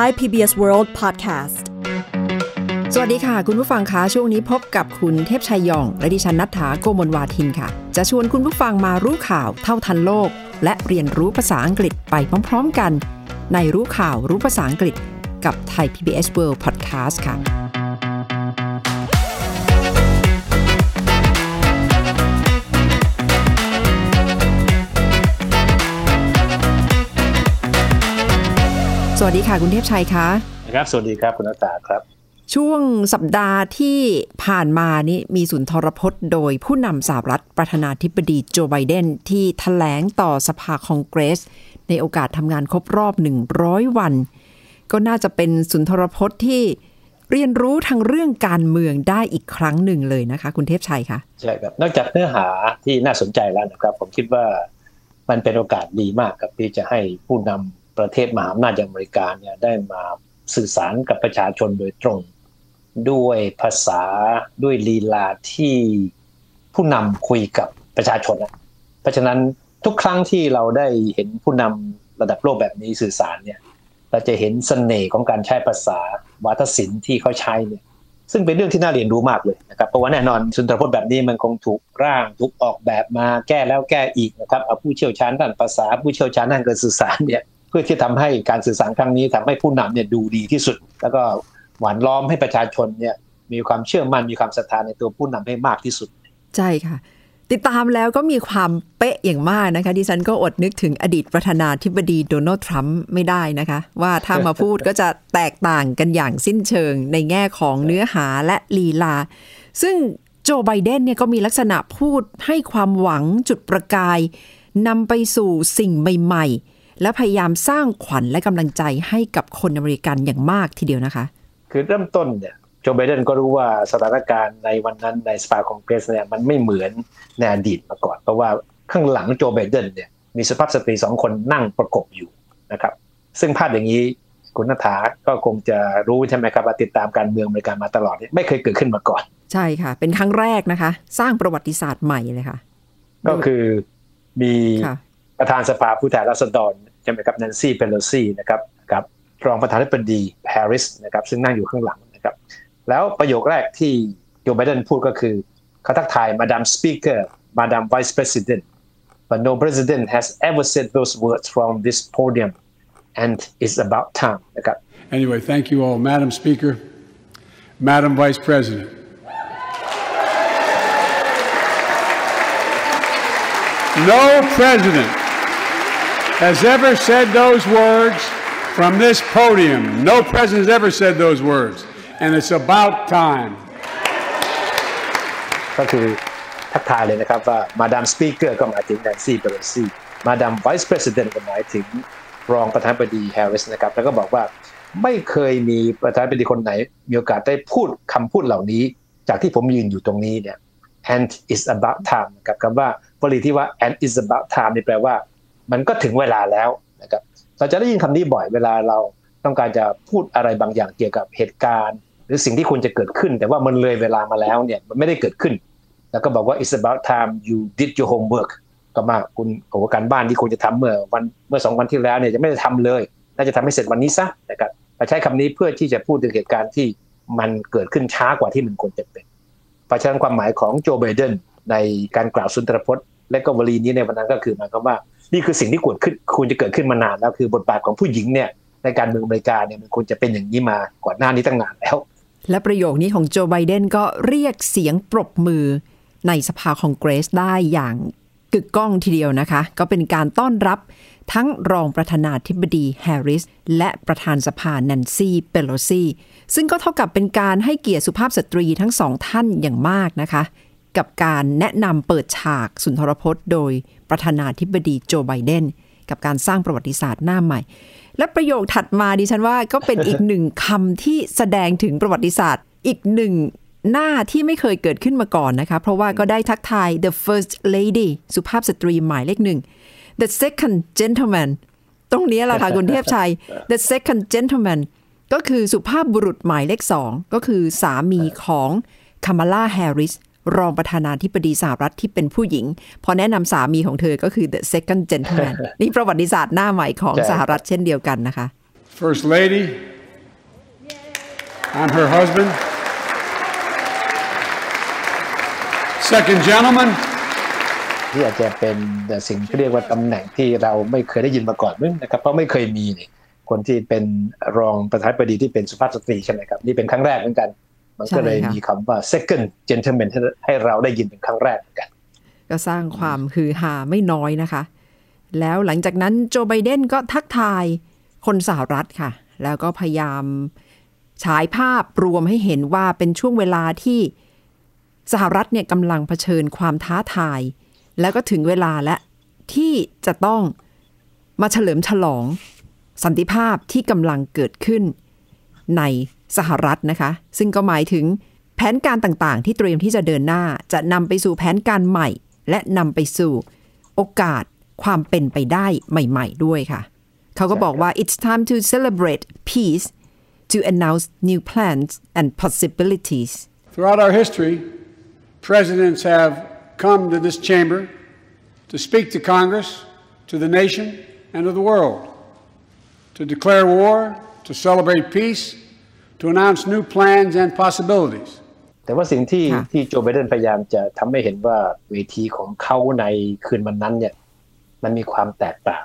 Thai PBS World Podcast สวัสดีค่ะ คุณผู้ฟังคะช่วงนี้พบกับคุณเทพชัยยอง และดิฉันนัฐถาโกมลวาทินค่ะ จะชวนคุณผู้ฟังมารู้ข่าวเท่าทันโลก และเรียนรู้ภาษาอังกฤษไปพร้อม ๆ กัน ในรู้ข่าวรู้ภาษาอังกฤษกับไทย PBS World Podcast ค่ะ สวัสดีค่ะ คุณเทพชัยคะนะครับ สวัสดีครับ คุณนักตาครับ ช่วงสัปดาห์ที่ผ่านมานี่มีสุนทรพจน์โดยผู้นำสหรัฐประธานาธิบดีโจไบเดนที่ถแถลงต่อสภาคองเกรส ในโอกาสทำงานครบรอบ 100 วัน ก็น่าจะเป็นสุนทรพจน์ที่เรียนรู้ทางเรื่องการเมืองได้อีกครั้งหนึ่งเลยนะคะ คุณเทพชัยคะใช่ครับ นอกจากเนื้อหาที่น่าสนใจแล้วนะครับ ผมคิดว่ามันเป็นโอกาสดีมากครับที่จะให้ผู้นำ ประเทศมหาอำนาจอย่างอเมริกาเนี่ยได้มาสื่อสารกับประชาชนโดยตรง ด้วยภาษาด้วยลีลาที่ผู้นำคุยกับประชาชนนะเพราะฉะนั้นทุกครั้งที่เราได้เห็นผู้นำระดับโลกแบบนี้สื่อสารเนี่ยเราจะเห็นเสน่ห์ของการใช้ภาษาวาทศิลป์ที่เขาใช้เนี่ยซึ่งเป็นเรื่องที่น่าเรียนรู้มากเลยนะครับเพราะว่าแน่นอนสุนทรพจน์แบบนี้มันคงถูกร่างถูกออกแบบมาแก้แล้วแก้อีกนะครับเอาผู้เชี่ยวชาญด้านภาษาผู้เชี่ยวชาญด้านการสื่อสารเนี่ย เพื่อที่ทำให้การสื่อสารครั้งนี้ทำให้ผู้นำเนี่ยดูดีที่สุด แล้วก็หวานล้อมให้ประชาชนเนี่ยมีความเชื่อมั่นมีความศรัทธาในตัวผู้นำให้มากที่สุด ใช่ค่ะ ติดตามแล้วก็มีความเป๊ะอย่างมากนะคะดิฉันก็อดนึกถึงอดีตประธานาธิบดีโดนัลด์ทรัมป์ไม่ได้นะคะ ว่าถ้ามาพูดก็จะแตกต่างกันอย่างสิ้นเชิง ในแง่ของเนื้อหาและลีลา ซึ่งโจไบเดนเนี่ยก็มีลักษณะพูดให้ความหวังจุดประกายนำไปสู่สิ่งใหม่ ๆ และพยายามสร้างขวัญและกำลังใจให้กับคนอเมริกันอย่างมากทีเดียวนะคะ คือเริ่มต้นเนี่ยโจไบเดนก็รู้ว่าสถานการณ์ในวันนั้นในสภาคองเกรสเนี่ยมันไม่เหมือนในอดีตมาก่อน เพราะว่าข้างหลังโจไบเดนเนี่ยมีสภาพสตรีสองคนนั่งประกบอยู่นะครับ ซึ่งภาพอย่างนี้คุณนัฐาก็คงจะรู้ใช่ไหมครับว่าติดตามการเมืองอเมริกันมาตลอดเนี่ยไม่เคยเกิดขึ้นมาก่อน ใช่ค่ะ เป็นครั้งแรกนะคะ สร้างประวัติศาสตร์ใหม่เลยค่ะ ก็คือมีค่ะประธานสภาผู้แทนราษฎร ใช่ไหมครับแนนซี่เพโลซีนะครับกับรองประธานาธิบดีแฮร์ริสนะครับซึ่งนั่งอยู่ข้างหลังนะครับแล้วประโยคแรกที่โจไบเดนพูดก็คือเขาทักทาย Madam Speaker, Madam Vice President but no president has ever said those words from this podium and it's about time นะครับ Anyway, thank you all. Madam Speaker, Madam Vice President. No president has ever said those words from this podium. No president has ever said those words. And it's about time. ก็คือทักทายเลยนะครับว่า Madam Speaker ก็หมายถึงแนนซี่เปโลซี Madam Vice President ก็หมายถึงรองประธานาธิบดีแฮร์ริสนะครับ แล้วก็บอกว่าไม่เคยมีประธานาธิบดีคนไหน มีโอกาสได้พูดคำพูดเหล่านี้ จากที่ผมยืนอยู่ตรงนี้เนี่ย and is about time นะครับคำว่าบริที่ว่า and is about time นี่แปลว่า มันก็ถึงเวลาแล้วนะครับเราจะได้ยินคำนี้บ่อยเวลาเราต้องการจะพูดอะไรบางอย่างเกี่ยวกับเหตุการณ์ หรือสิ่งที่ควรจะเกิดขึ้น แต่ว่ามันเลยเวลามาแล้วเนี่ยมันไม่ได้เกิดขึ้น แล้วก็บอกว่า it's about time you did your homework ก็มาคุณโอ้การบ้านที่ควรจะทำเมื่อวันเมื่อสองวันที่แล้วเนี่ยจะไม่ได้ทำเลยน่าจะทำให้เสร็จวันนี้ซะนะครับมาใช้คำนี้เพื่อที่จะพูดถึงเหตุการณ์ที่มันเกิดขึ้นช้ากว่าที่มันควรจะเป็นเพราะฉะนั้นความหมายของโจไบเดนในการกล่าวสุนทรพจน์ และก็วลีนี้ในวันนั้นก็คือหมายความว่า นี่คือสิ่งที่ควรขึ้นควรจะเกิดขึ้นมานานแล้วคือบทบาทของผู้หญิงเนี่ยในการเมืองอเมริกาเนี่ยมันควรจะเป็นอย่างนี้มาก่อนหน้านี้ตั้งนานแล้ว และประโยคนี้ของโจไบเดนก็เรียกเสียงปรบมือในสภาคองเกรสได้อย่างกึกก้องทีเดียวนะคะ ก็เป็นการต้อนรับทั้งรองประธานาธิบดีแฮร์ริส และประธานสภาแนนซี่เปโลซีซึ่งก็เท่ากับเป็นการให้เกียรติสุภาพสตรีทั้งสองท่านอย่างมากนะคะ กับการแนะนำเปิดฉากสุนทรพจน์ โดยประธานาธิบดีโจไบเดน กับการสร้างประวัติศาสตร์หน้าใหม่ และประโยคถัดมาดิฉันว่าก็เป็นอีกหนึ่งคำที่แสดงถึงประวัติศาสตร์ อีกหนึ่งหน้าที่ไม่เคยเกิดขึ้นมาก่อนนะคะ เพราะว่าก็ได้ทักทาย the first lady สุภาพสตรีหมายเลขหนึ่ง the second gentleman ตรงนี้แหละค่ะคุณเทพชัย the second gentleman ก็คือสุภาพบุรุษหมายเลขสองก็คือสามีของคามาลาแฮร์ริส รองประธานาธิบดีสหรัฐที่เป็นผู้หญิง พอแนะนำสามีของเธอก็คือ the second gentleman นี่ประวัติศาสตร์หน้าใหม่ของใช่สหรัฐเช่นเดียวกันนะคะ First Lady, I'm her husband. Second gentleman, ที่อาจจะเป็นสิ่งที่เรียกว่าตำแหน่งที่เราไม่เคยได้ยินมาก่อนมั้งนะครับเพราะไม่เคยมีนี่คนที่เป็นรองประธานาธิบดีที่เป็นสุภาพสตรีใช่ไหมครับนี่เป็นครั้งแรกเหมือนกัน มันก็เลยใช่ค่ะมีคำว่า second gentleman ให้ให้เราได้ยินเป็นครั้งแรกเหมือนกัน ก็สร้างความฮือฮาไม่น้อยนะคะ แล้วหลังจากนั้นโจไบเดนก็ทักทายคนสหรัฐค่ะ แล้วก็พยายามฉายภาพรวมให้เห็นว่าเป็นช่วงเวลาที่สหรัฐเนี่ยกำลังเผชิญความท้าทาย แล้วก็ถึงเวลาและที่จะต้องมาเฉลิมฉลองสันติภาพที่กำลังเกิดขึ้นใน สหรัฐนะคะ ซึ่งก็หมายถึงแผนการต่างๆ ที่เตรียมที่จะเดินหน้าจะนำไปสู่แผนการใหม่ และนำไปสู่โอกาสความเป็นไปได้ใหม่ ๆ ด้วยค่ะ เขาก็บอกว่า it's time to celebrate peace to announce new plans and possibilities throughout our history, presidents have come to this chamber to speak to Congress, to the nation, and to the world, to declare war, to celebrate peace, to announce new plans and possibilities. แต่ว่าสิ่งที่ค่ะที่โจไบเดนพยายามจะทำให้เห็นว่าเวทีของเขาในคืนวันนั้นเนี่ยมันมีความแตกต่าง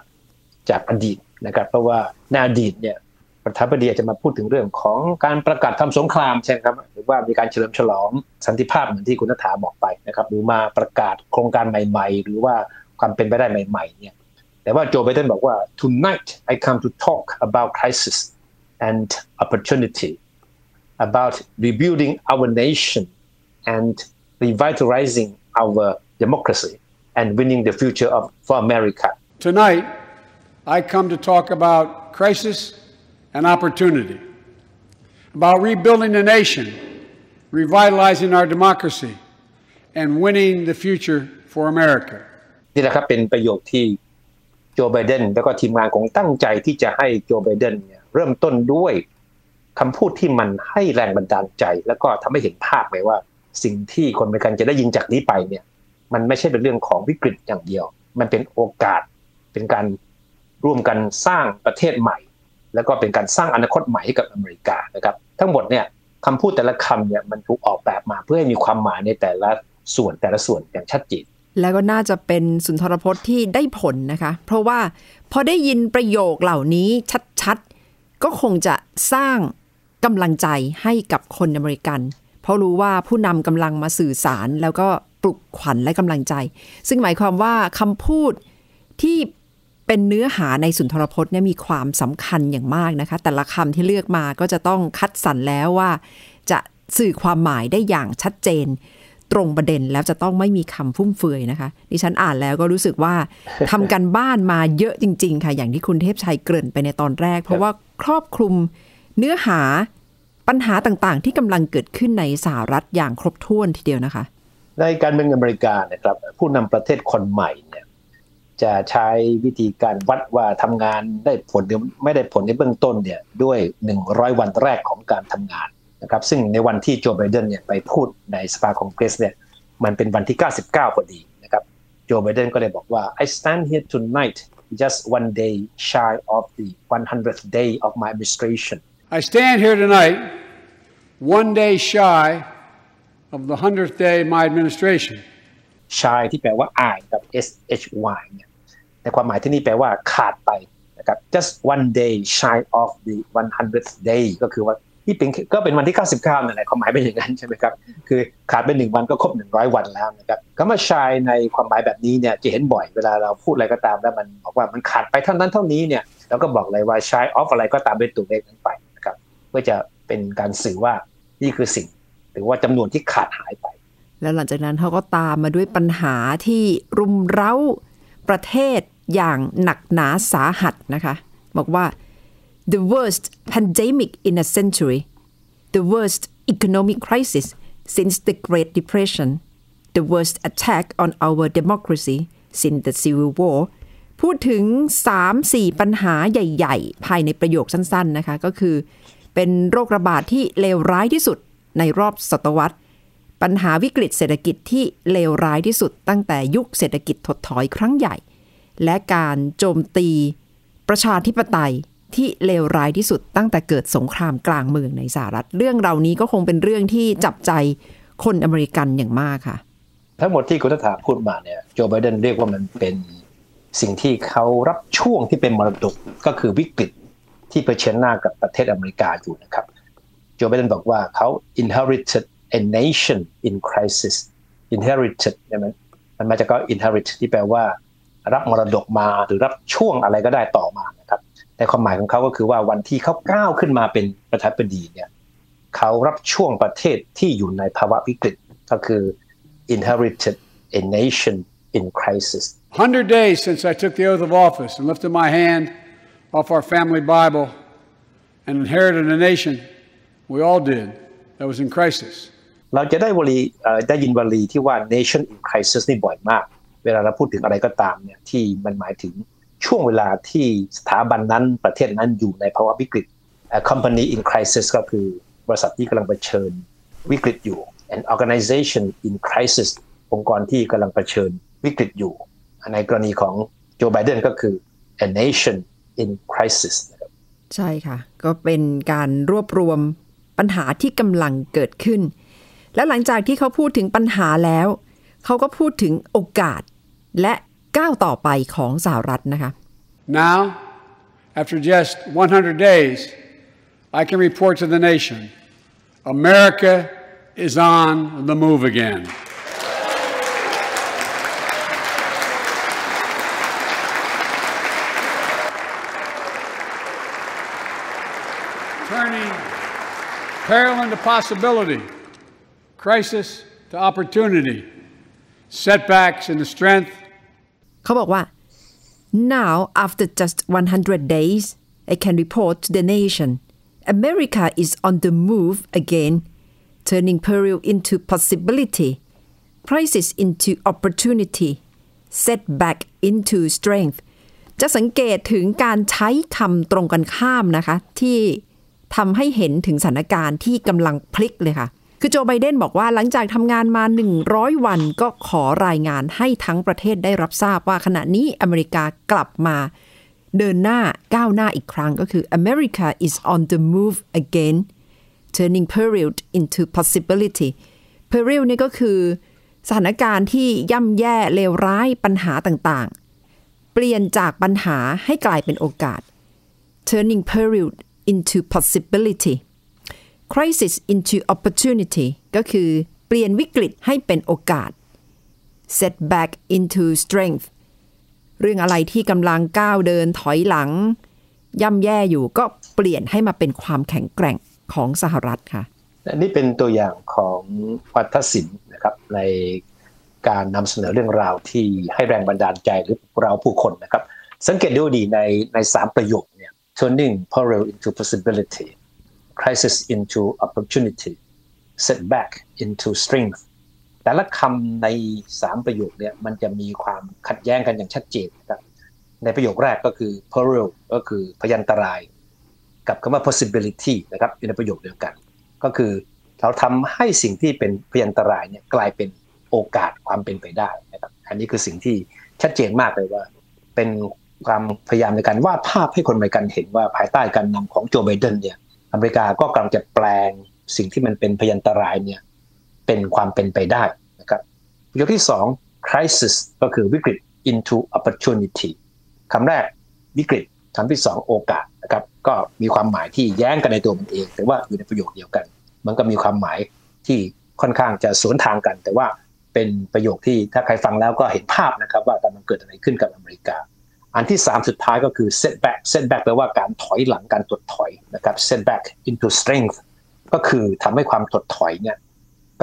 จากอดีตนะครับ เพราะว่าในอดีตเนี่ยประธานาธิบดีอาจจะมาพูดถึงเรื่องของการประกาศทำสงครามใช่ไหมครับ หรือว่ามีการเฉลิมฉลองสันติภาพเหมือนที่คุณนัฐาบอกไปนะครับ หรือมาประกาศโครงการใหม่ ๆ หรือว่าความเป็นไปได้ใหม่ๆเนี่ยแต่ว่าโจไบเดนบอกว่า tonight I come to talk about crisis and opportunity about rebuilding our nation and revitalizing our democracy and winning the future of for America. Tonight, I come to talk about crisis and opportunity, about rebuilding the nation, revitalizing our democracy, and winning the future for America. นี่แหละครับเป็นประโยคที่โจไบเดนแล้วก็ทีมงานของตั้งใจที่จะให้โจไบเดนเนี่ยเริ่มต้นด้วย คำพูดที่มันให้แรงบันดาลใจ แล้วก็ทำให้เห็นภาพเลยว่า สิ่งที่คนอเมริกันจะได้ยินจากนี้ไปเนี่ย มันไม่ใช่เป็นเรื่องของวิกฤตอย่างเดียว มันเป็นโอกาส เป็นการร่วมกันสร้างประเทศใหม่ แล้วก็เป็นการสร้างอนาคตใหม่ให้กับอเมริกานะครับ ทั้งหมดเนี่ยคำพูดแต่ละคำเนี่ยมันถูกออกแบบมาเพื่อให้มีความหมายในแต่ละส่วนแต่ละส่วนอย่างชัดเจนแล้วก็น่าจะเป็นสุนทรพจน์ที่ได้ผลนะคะ เพราะว่าพอได้ยินประโยคเหล่านี้ชัดๆ ก็คงจะสร้าง กำลังใจให้กับคนอเมริกัน เพราะรู้ว่าผู้นำกำลังมาสื่อสารแล้วก็ปลุกขวัญและกำลังใจ ซึ่งหมายความว่าคำพูดที่เป็นเนื้อหาในสุนทรพจน์เนี่ยมีความสำคัญอย่างมากนะคะ แต่ละคำที่เลือกมาก็จะต้องคัดสรรแล้วว่า จะสื่อความหมายได้อย่างชัดเจน ตรงประเด็นแล้วจะต้องไม่มีคำฟุ่มเฟือยนะคะ ดิฉันอ่านแล้วก็รู้สึกว่าทำกันบ้านมาเยอะจริง ๆ ค่ะ อย่างที่คุณเทพชัยเกริ่นไปในตอนแรก เพราะว่าครอบคลุม เนื้อหาปัญหาต่างๆ ที่กำลังเกิดขึ้นในสหรัฐอย่างครบถ้วนทีเดียวนะคะ ในการเมืองอเมริกานะครับ ผู้นำประเทศคนใหม่เนี่ยจะใช้วิธีการวัดว่าทำงานได้ผลหรือไม่ได้ผลในเบื้องต้นเนี่ยด้วย 100 วันแรกของการทำงานนะครับซึ่งในวันที่โจไบเดนเนี่ยไปพูดในสภาคองเกรสเนี่ยมันเป็นวันที่ 99พอดีนะครับโจไบเดนก็เลยบอกว่า I stand here tonight just one day shy of the 100th day of my administration I stand here tonight, one day shy of the 100th day of my administration. ชายที่แปลว่า I กับ S H Y เนี่ยในความหมายที่นี่แปลว่าขาดไปนะครับ just one day shy of the 100th day ก็คือว่าที่เป็นก็เป็นวันที่ 99นั่นแหละความหมายเป็นอย่างนั้นใช่ไหมครับคือขาดไปหนึ่งวันก็ครบ 100 วันแล้วนะครับคำว่า shy ในความหมายแบบนี้เนี่ยจะเห็นบ่อยเวลาเราพูดอะไรก็ตามแล้วมันบอกว่ามันขาดไปเท่านั้นเท่านี้เนี่ยเราก็บอกเลยว่า shy of อะไรก็ตามด้วยตัวเลขนั้นไป เพื่อจะเป็นการสื่อว่านี่คือสิ่ง หรือว่าจำนวนที่ขาดหายไป แล้วหลังจากนั้นเขาก็ตามมาด้วยปัญหาที่รุมเร้าประเทศอย่างหนักหนาสาหัสนะคะ บอกว่า the worst pandemic in a century the worst economic crisis since the Great Depression the worst attack on our democracy since the Civil War พูดถึง 3-4 ปัญหาใหญ่ ๆ ภายในประโยคสั้น ๆ นะคะ ก็คือ เป็นโรคระบาดที่เลวร้ายที่สุดในรอบศตวรรษ ปัญหาวิกฤตเศรษฐกิจที่เลวร้ายที่สุด ตั้งแต่ยุคเศรษฐกิจถดถอยครั้งใหญ่ และการโจมตี ประชาธิปไตยที่เลวร้ายที่สุดตั้งแต่เกิดสงครามกลางเมืองในสหรัฐ เรื่องเหล่านี้ก็คงเป็นเรื่องที่จับใจคนอเมริกันอย่างมากค่ะ ทั้งหมดที่คุณทัาพูดมาเนี่ยโจไบเดนเรียกว่ามันเป็นสิ่งที่เขารับช่วงที่เป็นมรดกก็คือวิกฤต ที่เผชิญหน้ากับประเทศอเมริกาอยู่นะครับโจไบเดนบอกว่าเขา inherited a nation in crisis inherited ใช่ไหมมันมาจากก็ inherit ที่แปลว่า รับมรดกมาหรือรับช่วงอะไรก็ได้ต่อมานะครับแต่ความหมายของเขาก็คือว่าวันที่เขาก้าวขึ้นมาเป็นประธานาธิบดีเนี่ยเขารับช่วงประเทศที่อยู่ในภาวะวิกฤตก็คือ inherited a nation in crisis 100 days since I took the oath of office and lifted my hand off our family Bible and inherited a nation we all did that was in crisis. เราจะได้วลีได้ยินวลีที่ว่า nation in crisis นี่บ่อยมาก เวลาเราพูดถึงอะไรก็ตามเนี่ยที่มันหมายถึงช่วงเวลาที่สถาบันนั้นประเทศนั้นอยู่ในภาวะวิกฤต A company in crisis ก็คือบริษัทที่กำลังเผชิญวิกฤตอยู่ an organization in crisis องค์กรที่กำลังเผชิญวิกฤตอยู่ ในกรณีของโจไบเดนก็คือ a nation in crisis นะครับใช่ค่ะ ก็เป็นการรวบรวมปัญหาที่กำลังเกิดขึ้น แล้วหลังจากที่เขาพูดถึงปัญหาแล้ว เขาก็พูดถึงโอกาสและก้าวต่อไปของสหรัฐนะคะ Now, after just 100 days, I can report to the nation America is on the move again. peril into possibility, crisis to opportunity, setbacks into strength, เขาบอกว่า now after just 100 days I can report to the nation America is on the move again turning peril into possibility crisis into opportunity setback into strength จะสังเกตถึงการใช้คำตรงกันข้ามนะคะ ที่ ทำให้เห็นถึงสถานการณ์ที่กำลังพลิกเลยค่ะ คือโจไบเดนบอกว่าหลังจากทำงานมา 100 วันก็ขอรายงานให้ทั้งประเทศได้รับทราบว่าขณะนี้อเมริกากลับมาเดินหน้าก้าวหน้าอีกครั้งก็คือ America is on the move again turning peril into possibility peril นี่ก็คือสถานการณ์ที่ย่ำแย่เลวร้ายปัญหาต่างๆ เปลี่ยนจากปัญหาให้กลายเป็นโอกาส turning peril into possibility crisis into opportunity ก็คือเปลี่ยนวิกฤตให้เป็นโอกาส setback into strength เรื่องอะไรที่กำลังก้าวเดินถอยหลัง ย่ำแย่อยู่ก็เปลี่ยนให้มาเป็นความแข็งแกร่งของสหรัฐค่ะและนี่เป็นตัวอย่างของวัฒนศิลป์นะครับในการนำเสนอเรื่องราวที่ให้แรงบันดาลใจหรือเราผู้คนนะครับ สังเกตดูดีในในสามประโยคนี่ย turning peril into possibility crisis into opportunity setback into strength แต่ละคำในสามประโยคเนี่ยมันจะมีความขัดแย้งกันอย่างชัดเจนนะครับในประโยคแรกก็คือ peril ก็คือพยันตราย กับคำว่า possibility นะครับอยู่ในประโยคเดียวกัน ก็คือเราทำให้สิ่งที่เป็นพยันตรายเนี่ยกลายเป็นโอกาสความเป็นไปได้นะครับอันนี้คือสิ่งที่ชัดเจนมากเลยว่า เป็น ความพยายามในการวาดภาพให้คนอเมริกันเห็นว่าภายใต้การนำของโจไบเดนเนี่ย อเมริกาก็กำลังจะแปลงสิ่งที่มันเป็นพยันตรายเนี่ยเป็นความเป็นไปได้นะครับประโยคที่สอง crisis ก็คือวิกฤต into opportunity คำแรกวิกฤตคำที่สองโอกาสนะครับก็มีความหมายที่แย้งกันในตัวมันเอง แต่ว่าอยู่ในประโยคเดียวกัน มันก็มีความหมายที่ค่อนข้างจะสวนทางกัน แต่ว่าเป็นประโยคที่ถ้าใครฟังแล้วก็เห็นภาพนะครับว่ากำลังเกิดอะไรขึ้นกับอเมริกา อันที่ 3 สุดท้ายก็คือ setback setback แปลว่าการถอยหลังการถดถอยนะครับ setback into strength ก็คือทำให้ความถดถอยเนี่ย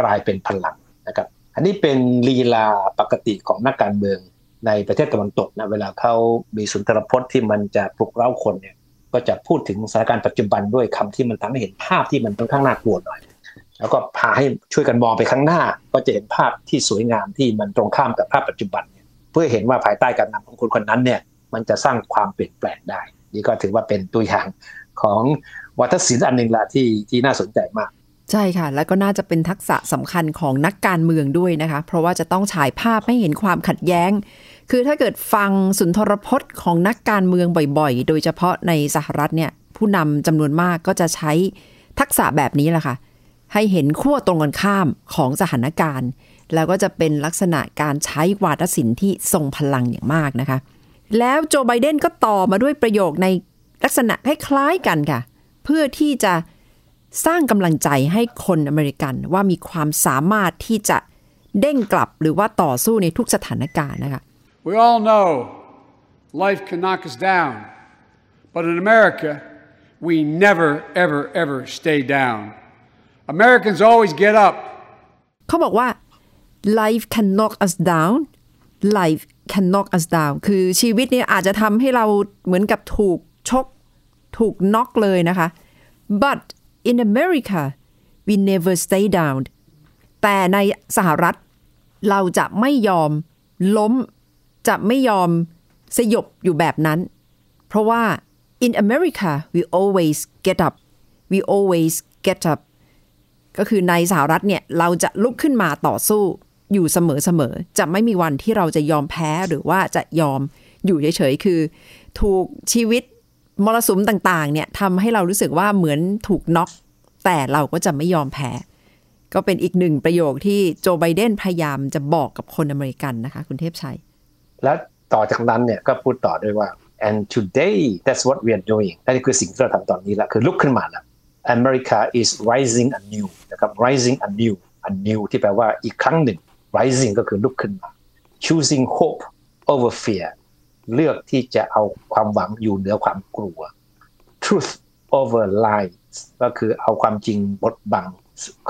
กลายเป็นพลังนะครับ อันนี้เป็นลีลาปกติของนักการเมืองในประเทศตะวันตกนะเวลาเขามีสุนทรพจน์ที่มันจะปลุกเร้าคนเนี่ยก็จะพูดถึงสถานการณ์ปัจจุบันด้วยคำที่มันทำให้เห็นภาพที่มันค่อนข้างน่ากลัวหน่อย แล้วก็พาให้ช่วยกันมองไปข้างหน้า ก็จะเห็นภาพที่สวยงามที่มันตรงข้ามกับภาพปัจจุบันเนเพื่อเห็นว่าภายใต้การนำของคนคนนั้นเนี่ย มันจะสร้างความเปลี่ยนแปลงได้ นี่ก็ถือว่าเป็นตัวอย่างของวัฒนศิลป์อันหนึ่งละที่ที่น่าสนใจมากใช่ค่ะ แล้วก็น่าจะเป็นทักษะสำคัญของนักการเมืองด้วยนะคะ เพราะว่าจะต้องฉายภาพให้เห็นความขัดแย้ง คือถ้าเกิดฟังสุนทรพจน์ของนักการเมืองบ่อยๆ โดยเฉพาะในสหรัฐเนี่ยผู้นำจำนวนมากก็จะใช้ทักษะแบบนี้แหละค่ะ ให้เห็นขั้วตรงกันข้ามของสถานการณ์ แล้วก็จะเป็นลักษณะการใช้วาทศิลป์ที่ทรงพลังอย่างมากนะคะ แล้วโจไบเดนก็ต่อมาด้วยประโยคในลักษณะคล้ายๆกันค่ะ เพื่อที่จะสร้างกำลังใจให้คนอเมริกันว่ามีความสามารถที่จะเด้งกลับหรือว่าต่อสู้ในทุกสถานการณ์นะคะ We all know life can knock us down, but in America, we never, ever, ever stay down. Americans always get up. เขาบอกว่า life can knock us down life can knock us down คือชีวิตเนี่ยอาจจะทำให้เราเหมือนกับถูกชก ถูกน็อกเลยนะคะ but in America we never stay down แต่ในสหรัฐเราจะไม่ยอมล้ม จะไม่ยอมสยบอยู่แบบนั้น เพราะว่า in America we always get up we always get up ก็คือในสหรัฐเนี่ย เราจะลุกขึ้นมาต่อสู้ อยู่เสมอๆ จะไม่มีวันที่เราจะยอมแพ้หรือว่าจะยอมอยู่เฉยๆ คือ ถูกชีวิตมรสุมต่างๆ เนี่ยทำให้เรารู้สึกว่าเหมือนถูกน็อก แต่เราก็จะไม่ยอมแพ้ ก็เป็นอีกหนึ่งประโยคที่โจไบเดนพยายามจะบอกกับคนอเมริกันนะคะ คุณเทพชัย และต่อจากนั้นเนี่ยก็พูดต่อด้วยว่า and today that's what we are doing นั่นคือสิ่งที่เราทำตอนนี้ละคือลุกขึ้นมาแล้ว America is rising anew นะครับ rising anew anew ที่แปลว่าอีกครั้งหนึ่ง rising ก็คือลุกขึ้นมา choosing hope over fear เลือกที่จะเอาความหวังอยู่เหนือความกลัว truth over lies ก็คือเอาความจริงบดบัง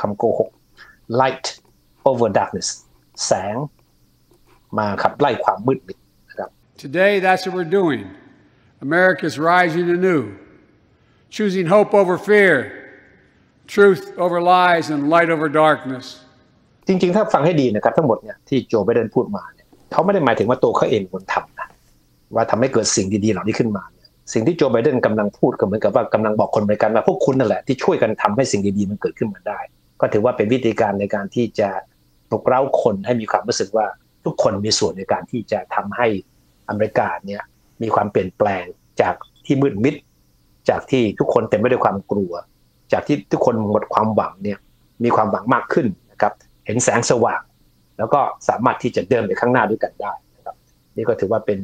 คำโกหก light over darkness แสงมาขับไล่ความมืดมิดนะครับ Today, that's what we're doing. America's rising anew, choosing hope over fear, truth over lies, and light over darkness. จริงๆ ถ้าฟังให้ดีนะครับทั้งหมดเนี่ยที่โจไบเดนพูดมาเนี่ยเขาไม่ได้หมายถึงว่าตัวเขาเองคนทำนะว่าทำให้เกิดสิ่งดีๆเหล่านี้ขึ้นมาเนี่ยสิ่งที่โจไบเดนกำลังพูดก็เหมือนกับว่ากำลังบอกคนอเมริกันว่าพวกคุณนั่นแหละที่ช่วยกันทำให้สิ่งดีๆมันเกิดขึ้นมาได้ ก็ถือว่าเป็นวิธีการในการที่จะปลุกเร้าคนให้มีความรู้สึกว่าทุกคนมีส่วนในการที่จะทำให้อเมริกาเนี่ยมีความเปลี่ยนแปลงจากที่มืดมิด จากที่ทุกคนเต็มไปด้วยความกลัว จากที่ทุกคนหมดความหวังเนี่ยมีความหวังมากขึ้นนะครับ เห็นแสงสว่าง แล้วก็สามารถที่จะเดินไปข้างหน้าด้วยกันได้นะครับนี่ก็ถือว่าเป็น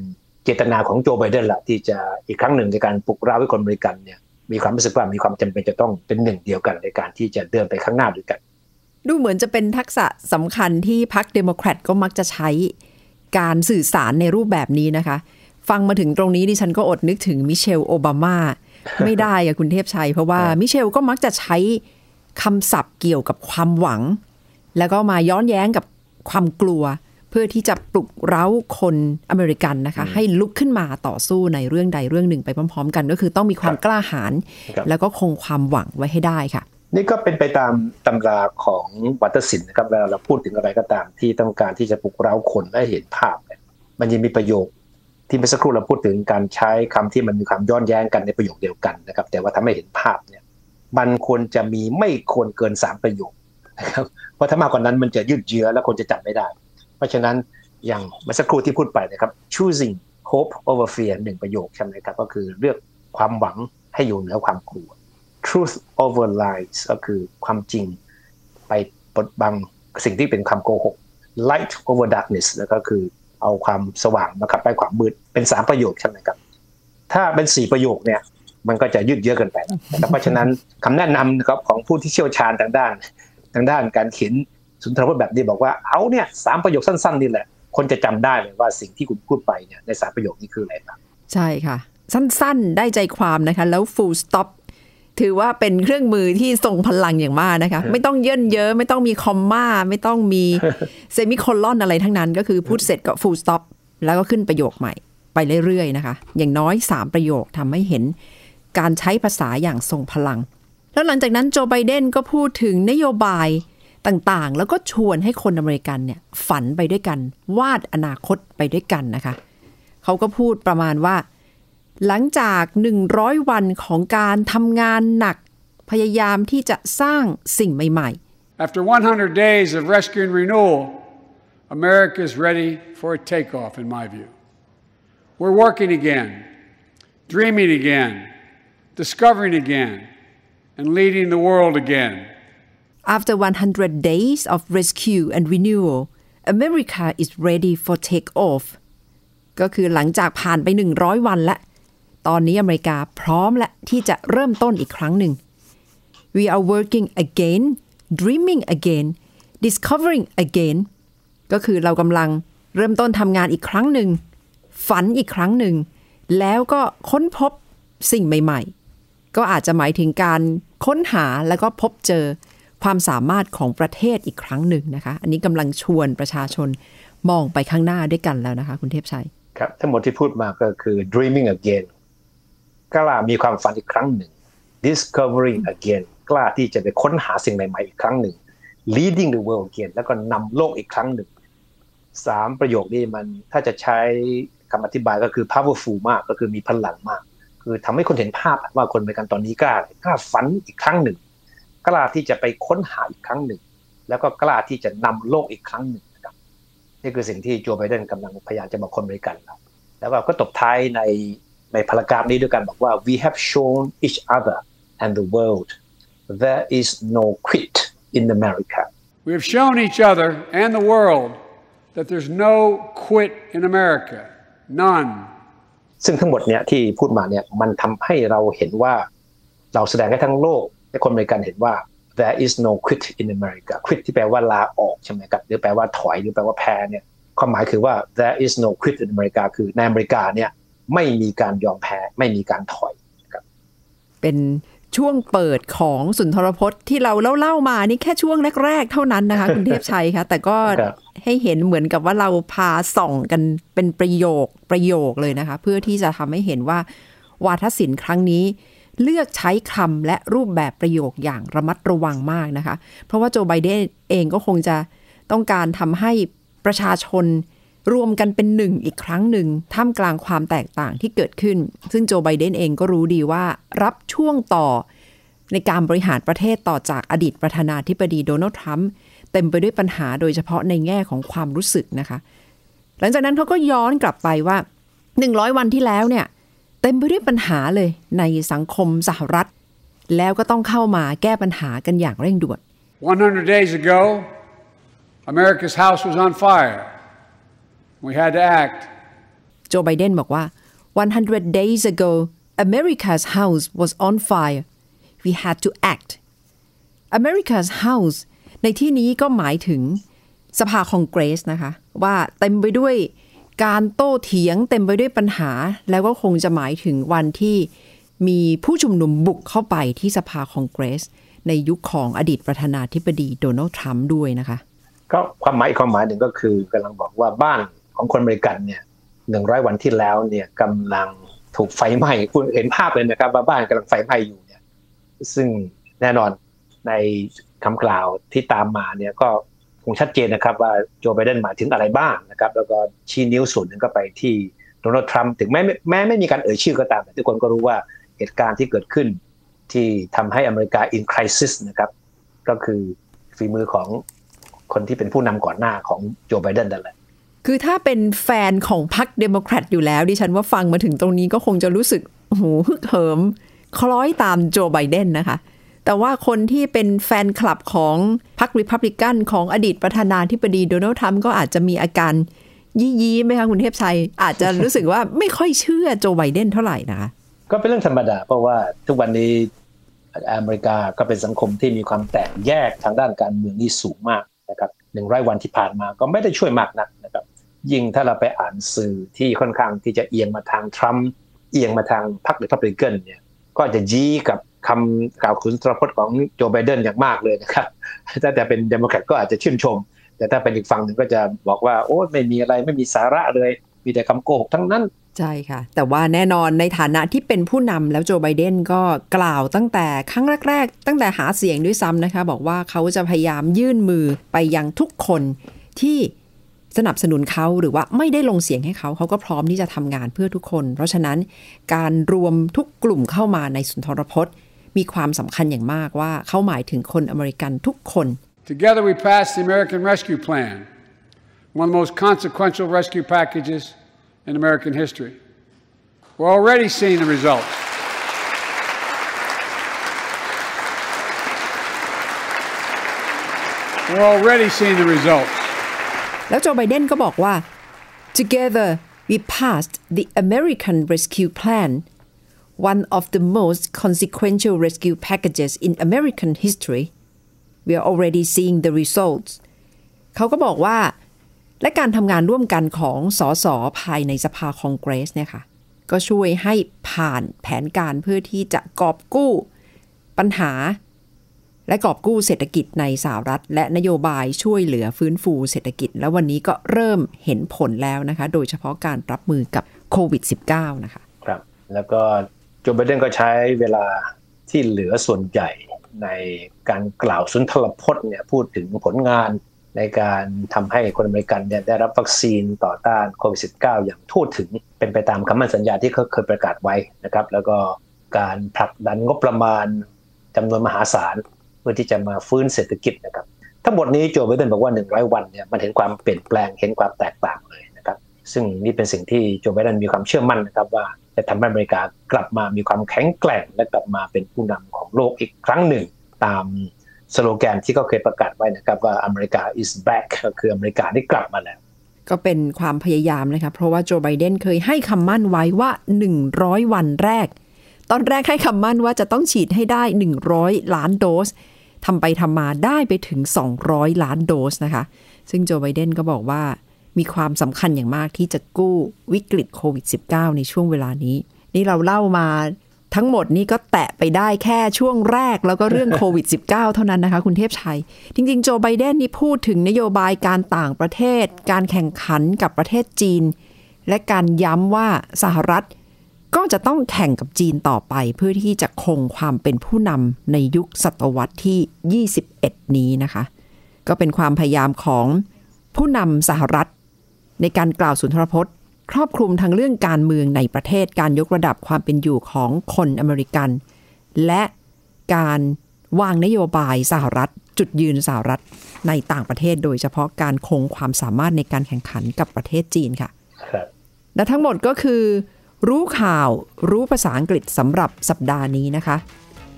เจตนาของโจไบเดนละที่จะอีกครั้งหนึ่งในการปลุกเร้าให้คนอเมริกันเนี่ยมีความรู้สึกว่ามีความจำเป็นจะต้องเป็นหนึ่งเดียวกันในการที่จะเดินไปข้างหน้าด้วยกัน ดูเหมือนจะเป็นทักษะสำคัญที่พรรคเดโมแครตก็มักจะใช้การสื่อสารในรูปแบบนี้นะคะ ฟังมาถึงตรงนี้ดิฉันก็อดนึกถึงมิเชลโอบามาไม่ได้อะคุณเทพชัย เพราะว่ามิเชลก็มักจะใช้คำศัพท์เกี่ยวกับความหวัง แล้วก็มาย้อนแย้งกับความกลัว เพื่อที่จะปลุกเร้าคนอเมริกันนะคะ ให้ลุกขึ้นมาต่อสู้ในเรื่องใดเรื่องหนึ่งไปพร้อม ๆ กันก็คือต้องมีความกล้าหาญครับแล้วก็คงความหวังไว้ให้ได้ค่ะนี่ก็เป็นไปตามตำราของวัตศิลป์นะครับเวลาเราพูดถึงอะไรก็ตามที่ต้องการที่จะปลุกเร้าคนให้เห็นภาพเนี่ยมันยังมีประโยคที่เมื่อสักครู่เราพูดถึงการใช้คำที่มันมีความย้อนแย้งกันในประโยคเดียวกันนะครับ แต่ว่าทำให้เห็นภาพเนี่ย มันควรจะมีไม่ควรเกินสามประโยค นะครับเพราะถ้ามากกว่านั้นมันจะยืดเยื้อและคนจะจำไม่ได้ เพราะฉะนั้นอย่างเมื่อสักครู่ที่พูดไปนะครับ choosing hope over fear หนึ่งประโยคใช่ไหมครับก็คือเลือกความหวังให้อยู่เหนือความกลัว truth over lies ก็คือความจริงไปบดบังสิ่งที่เป็นคำโกหก light over darkness แล้วก็คือเอาความสว่างมาขับไล่ความมืดเป็นสามประโยคใช่ไหมครับ ถ้าเป็นสี่ประโยคเนี่ยมันก็จะยืดเยื้อเกินไป เพราะฉะนั้นคำแนะนำนะครับของผู้ที่เชี่ยวชาญทางด้าน ทางด้านการเขียนสุนทรพจน์แบบนี้บอกว่าเอาเนี่ยสามประโยคสั้นๆนี่แหละ คนจะจำได้เลยว่าสิ่งที่คุณพูดไปเนี่ยในสามประโยคนี้คืออะไรบ้างใช่ค่ะ สั้นๆ ได้ใจความนะคะ แล้ว full stop ถือว่าเป็นเครื่องมือที่ทรงพลังอย่างมากนะคะ ไม่ต้องเยินเยอะ ไม่ต้องมีคอมมาไม่ต้องมีเซมิโคลอนอะไรทั้งนั้น ก็คือพูดเสร็จก็ full stop แล้วก็ขึ้นประโยคใหม่ ไปเรื่อยๆนะคะ อย่างน้อย 3 ประโยคทำให้เห็นการใช้ภาษาอย่างทรงพลัง แล้วหลังจากนั้นโจไบเดนก็พูดถึงนโยบายต่างๆ แล้วก็ชวนให้คนอเมริกันเนี่ยฝันไปด้วยกัน วาดอนาคตไปด้วยกันนะคะ เขาก็พูดประมาณว่า หลังจาก 100 วันของการทำงานหนักพยายามที่จะสร้างสิ่งใหม่ ๆ After 100 days of rescue and renewal, America is ready for a takeoff, in my view. We're working again, dreaming again, discovering again, and leading the world again. After 100 days of rescue and renewal, America is ready for takeoff. ก็คือหลังจากผ่านไป 100 วันแล้วตอนนี้อเมริกาพร้อมและที่จะเริ่มต้นอีกครั้งหนึ่ง We are working again, dreaming again, discovering again ก็คือเรากำลังเริ่มต้นทำงานอีกครั้งหนึ่ง ฝันอีกครั้งหนึ่ง แล้วก็ค้นพบสิ่งใหม่ ๆ ก็อาจจะหมายถึงการค้นหาแล้วก็พบเจอความสามารถของประเทศอีกครั้งหนึ่งนะคะ อันนี้กำลังชวนประชาชนมองไปข้างหน้าด้วยกันแล้วนะคะ คุณเทพชัย ครับ ทั้งหมดที่พูดมาก็คือ dreaming again กล้ามีความฝันอีกครั้งหนึ่ง discovering again กล้าที่จะไปค้นหาสิ่งใหม่ๆอีกครั้งหนึ่ง leading the world again แล้วก็นำโลกอีกครั้งหนึ่งสามประโยคนี้มันถ้าจะใช้คำอธิบายก็คือ powerful มากก็คือมีพลังมาก คือทำให้คนเห็นภาพว่าคนอเมริกันตอนนี้กล้ากล้าฝันอีกครั้งหนึ่ง กล้าที่จะไปค้นหาอีกครั้งหนึ่ง แล้วก็กล้าที่จะนำโลกอีกครั้งหนึ่งนะครับนี่คือสิ่งที่โจไบเดนกำลังพยายามจะบอกคนอเมริกันครับแล้วก็ตบท้ายในในพารากราฟนี้ด้วยกันบอกว่า we have shown each other and the world there is no quit in America We have shown each other and the world that there's no quit in America. None. ซึ่งทั้งหมดเนี่ยที่พูดมาเนี่ยมันทำให้เราเห็นว่า เราแสดงให้ทั้งโลกและคนอเมริกันเห็นว่า there is no quit in America quit ที่แปลว่าลาออกใช่ไหมครับหรือแปลว่าถอยหรือแปลว่าแพ้เนี่ยความหมายคือว่า there is no quit in America คือในอเมริกาเนี่ยไม่มีการยอมแพ้ไม่มีการถอยครับเป็น ช่วงเปิดของสุนทรพจน์ที่เราเล่าๆมานี่แค่ช่วงแรก ๆ เท่านั้นนะคะ คุณเทพชัยคะแต่ก็ให้เห็นเหมือนกับว่าเราพาส่องกันเป็นประโยคประโยคเลยนะคะ เพื่อที่จะทำให้เห็นว่าวาทศิลป์ครั้งนี้เลือกใช้คำและรูปแบบประโยคอย่างระมัดระวังมากนะคะ เพราะว่าโจไบเดนเองก็คงจะต้องการทำให้ประชาชน รวมกันเป็นหนึ่งอีกครั้งหนึ่งท่ามกลางความแตกต่างที่เกิดขึ้น ซึ่งโจไบเดนเองก็รู้ดีว่ารับช่วงต่อในการบริหารประเทศต่อจากอดีตประธานาธิบดีโดนัลด์ทรัมป์เต็มไปด้วยปัญหาโดยเฉพาะในแง่ของความรู้สึกนะคะ หลังจากนั้นเขาก็ย้อนกลับไปว่า 100 วันที่แล้วเนี่ยเต็มไปด้วยปัญหาเลยในสังคมสหรัฐ แล้วก็ต้องเข้ามาแก้ปัญหากันอย่างเร่งด่วน100 days ago, America's house was on fire. We had to act. โจไบเดนบอกว่า 100 days ago America's house was on fire we had to act America's house ในที่นี้ก็หมายถึงสภาคองเกรสนะคะ ว่าเต็มไปด้วยการโต้เถียงเต็มไปด้วยปัญหา แล้วก็คงจะหมายถึงวันที่มีผู้ชุมนุมบุกเข้าไปที่สภาคองเกรส ในยุคของอดีตประธานาธิบดีโดนัลด์ทรัมป์ด้วยนะคะ ก็ความหมายอีกความหมายหนึ่งก็คือกำลังบอกว่าบ้าน ของคนอเมริกันเนี่ยหนึ่งร้อยวันที่แล้วเนี่ยกำลังถูกไฟไหม้คุณเห็นภาพเลยนะครับว่าบ้านกำลังไฟไหม้อยู่เนี่ย ซึ่งแน่นอนในคำกล่าวที่ตามมาเนี่ยก็คงชัดเจนนะครับว่าโจไบเดนหมายถึงอะไรบ้างนะครับ แล้วก็ชี้นิ้วส่วนหนึ่งก็ไปที่โดนัลด์ทรัมป์ถึงแม้แม้ไม่มีการเอ่ยชื่อก็ตาม แต่ทุกคนก็รู้ว่าเหตุการณ์ที่เกิดขึ้น ที่ทำให้อเมริกา in crisis นะครับ ก็คือฝีมือของคนที่เป็นผู้นำก่อนหน้าของโจไบเดนนั่นแหละ คือถ้าเป็นแฟนของพรรคเดโมแครตอยู่แล้ว ดิฉันว่าฟังมาถึงตรงนี้ก็คงจะรู้สึกโอ้โหฮึกเหิม คล้อยตามโจไบเดนนะคะ แต่ว่าคนที่เป็นแฟนคลับของพรรคริพับลิกันของอดีตประธานาธิบดีโดนัลด์ทรัมป์ก็อาจจะมีอาการยี่ยี่ไหมคะคุณเทพชัย อาจจะรู้สึกว่าไม่ค่อยเชื่อโจไบเดนเท่าไหร่นะคะ ก็เป็นเรื่องธรรมดา เพราะว่าทุกวันนี้อเมริกาก็เป็นสังคมที่มีความแตกแยกทางด้านการเมืองนี่สูงมากนะครับหนึ่งร้อยวันที่ผ่านมาก็ไม่ได้ช่วยมากนักนะครับ ยิ่งถ้าเราไปอ่านสื่อที่ค่อนข้างที่จะเอียงมาทางทรัมป์เอียงมาทางพรรครีพับลิกันเนี่ยก็จะยี้กับคำกล่าวขุนตรพจน์ของโจไบเดนอย่างมากเลยนะครับถ้าแต่เป็นเดโมแครตก็อาจจะชื่นชม แต่ถ้าเป็นอีกฝั่งหนึ่งก็จะบอกว่าโอ้ไม่มีอะไรไม่มีสาระเลย มีแต่คำโกหกทั้งนั้นใช่ค่ะ แต่ว่าแน่นอนในฐานะที่เป็นผู้นำแล้วโจไบเดนก็กล่าวตั้งแต่ครั้งแรก ๆ ตั้งแต่หาเสียงด้วยซ้ำนะคะ บอกว่าเขาจะพยายามยื่นมือไปยังทุกคนที่ สนับสนุนเขาหรือว่าไม่ได้ลงเสียงให้เขาเขาก็พร้อมที่จะทำงานเพื่อทุกคน เพราะฉะนั้นการรวมทุกกลุ่มเข้ามาในสุนทรพจน์ มีความสำคัญอย่างมากว่าเขาหมายถึงคนอเมริกันทุกคน Together we passed the American Rescue Plan, one of the most consequential rescue packages in American history. We're already seeing the results. We're already seeing the results. แล้วโจไบเดนก็บอกว่า together we passed the American Rescue Plan one of the most consequential rescue packages in American history we are already seeing the results เขาก็บอกว่า และการทำงานร่วมกันของสสภายในสภาคองเกรสเนี่ยค่ะก็ช่วยให้ผ่านแผนการเพื่อที่จะกอบกู้ ปัญหา และกอบกู้เศรษฐกิจในสหรัฐ และนโยบายช่วยเหลือฟื้นฟูเศรษฐกิจ แล้ววันนี้ก็เริ่มเห็นผลแล้วนะคะ โดยเฉพาะการรับมือกับโควิด -19 นะคะ ครับ แล้วก็โจไบเดนก็ใช้เวลาที่เหลือส่วนใหญ่ในการกล่าวสุนทรพจน์เนี่ยพูดถึงผลงานในการทำให้คนอเมริกันเนี่ยได้รับวัคซีนต่อต้านโควิด -19 อย่างทั่วถึงเป็นไปตามคำมั่นสัญญาที่เขาเคยประกาศไว้นะครับ แล้วก็การผลักดันงบประมาณจำนวนมหาศาล พื่อที่จะมาฟื้นเศรษฐกิจนะครับ ทั้งหมดนี้โจไบเดนบอกว่า 100 วันเนี่ยมันเห็นความเปลี่ยนแปลงเห็นความแตกต่างเลยนะครับ ซึ่งนี่เป็นสิ่งที่โจไบเดนมีความเชื่อมั่นนะครับว่าจะทำให้อเมริกากลับมามีความแข็งแกร่ง และกลับมาเป็นผู้นำของโลกอีกครั้งหนึ่ง ตามสโลแกนที่เขาเคยประกาศไว้นะครับว่าอเมริกา is back ก็คืออเมริกาได้กลับมาแล้วก็เป็นความพยายามนะคะเพราะว่าโจไบเดนเคยให้คำมั่นไว้ว่า 100 วันแรก ตอนแรกให้คำมั่นว่าจะต้องฉีดให้ได้ 100 ล้านโดส ทำไปทำมาได้ไปถึง 200 ล้านโดสนะคะ ซึ่งโจไบเดนก็บอกว่ามีความสำคัญอย่างมากที่จะกู้วิกฤตโควิด -19 ในช่วงเวลานี้ นี่เราเล่ามาทั้งหมดนี่ก็แตะไปได้แค่ช่วงแรกแล้วก็เรื่องโควิด -19 เท่านั้นนะคะ คุณเทพชัย จริง ๆ โจไบเดนนี่พูดถึงนโยบายการต่างประเทศ การแข่งขันกับประเทศจีน และการย้ำว่าสหรัฐ ก็จะต้องแข่งกับจีนต่อไปเพื่อที่จะคงความเป็นผู้นำในยุคศตวรรษที่ 21 นี้นะคะ ก็เป็นความพยายามของผู้นำสหรัฐ ในการกล่าวสุนทรพจน์ ครอบคลุมทั้งเรื่องการเมืองในประเทศการยกระดับความเป็นอยู่ของคนอเมริกัน และการวางนโยบายสหรัฐ จุดยืนสหรัฐในต่างประเทศ โดยเฉพาะการคงความสามารถในการแข่งขันกับประเทศจีนค่ะ ครับ และทั้งหมดก็คือ รู้ข่าวรู้ภาษาอังกฤษสำหรับสัปดาห์นี้นะคะ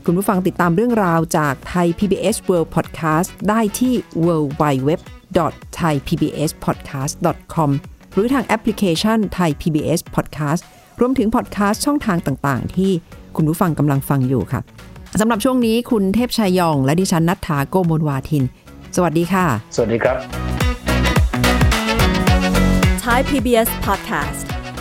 คุณผู้ฟังติดตามเรื่องราวจากไทย PBS World Podcast ได้ที่ www.thaipbspodcast.com หรือทางแอปพลิเคชัน Thai PBS Podcast รวมถึงพอดแคสต์ช่องทางต่าง ๆ ที่คุณผู้ฟังกำลังฟังอยู่ค่ะสำหรับช่วงนี้คุณเทพชัยยอง และดิฉันนัทธาโกโมลวาทิน สวัสดีค่ะ สวัสดีครับ Thai PBS podcast.